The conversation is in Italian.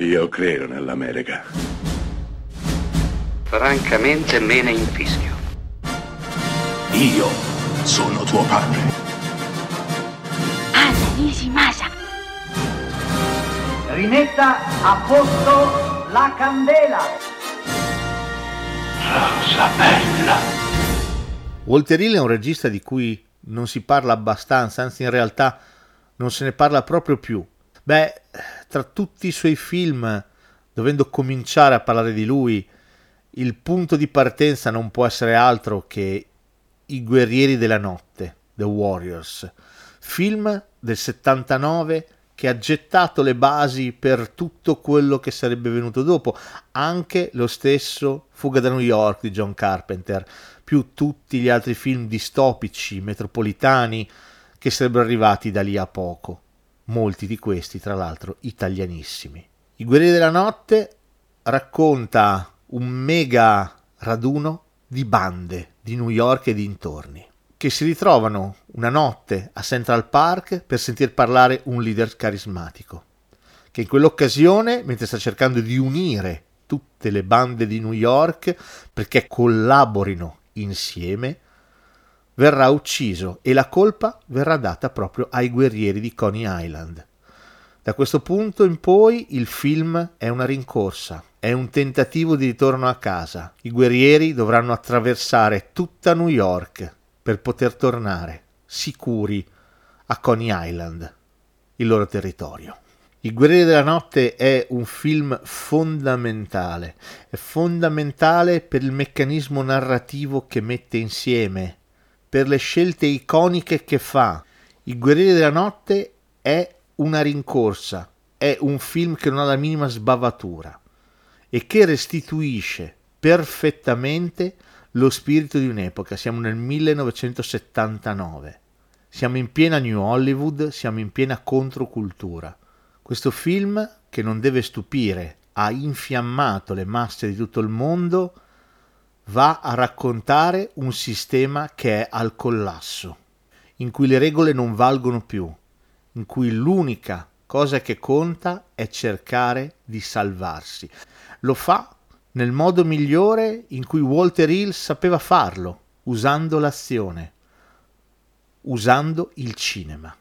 Io credo nell'America. Francamente me ne infischio. Io sono tuo padre. Anna Nishimasa. Rimetta a posto la candela. Rosa bella. Walter Hill è un regista di cui non si parla abbastanza, anzi in realtà non se ne parla proprio più. Beh, tra tutti i suoi film, dovendo cominciare a parlare di lui, il punto di partenza non può essere altro che I guerrieri della notte, The Warriors, film del 79 che ha gettato le basi per tutto quello che sarebbe venuto dopo, anche lo stesso Fuga da New York di John Carpenter, più tutti gli altri film distopici, metropolitani, che sarebbero arrivati da lì a poco molti di questi tra l'altro italianissimi. I Guerrieri della Notte racconta un mega raduno di bande di New York e dintorni che si ritrovano una notte a Central Park per sentir parlare un leader carismatico che in quell'occasione, mentre sta cercando di unire tutte le bande di New York perché collaborino insieme, verrà ucciso e la colpa verrà data proprio ai guerrieri di Coney Island. Da questo punto in poi il film è una rincorsa, è un tentativo di ritorno a casa. I guerrieri dovranno attraversare tutta New York per poter tornare sicuri a Coney Island, il loro territorio. I Guerrieri della Notte è un film fondamentale, è fondamentale per il meccanismo narrativo che mette insieme per le scelte iconiche che fa. I Guerrieri della Notte è una rincorsa, è un film che non ha la minima sbavatura e che restituisce perfettamente lo spirito di un'epoca. Siamo nel 1979. Siamo in piena New Hollywood, siamo in piena controcultura. Questo film, che non deve stupire, ha infiammato le masse di tutto il mondo va a raccontare un sistema che è al collasso, in cui le regole non valgono più, in cui l'unica cosa che conta è cercare di salvarsi. Lo fa nel modo migliore in cui Walter Hill sapeva farlo, usando l'azione, usando il cinema.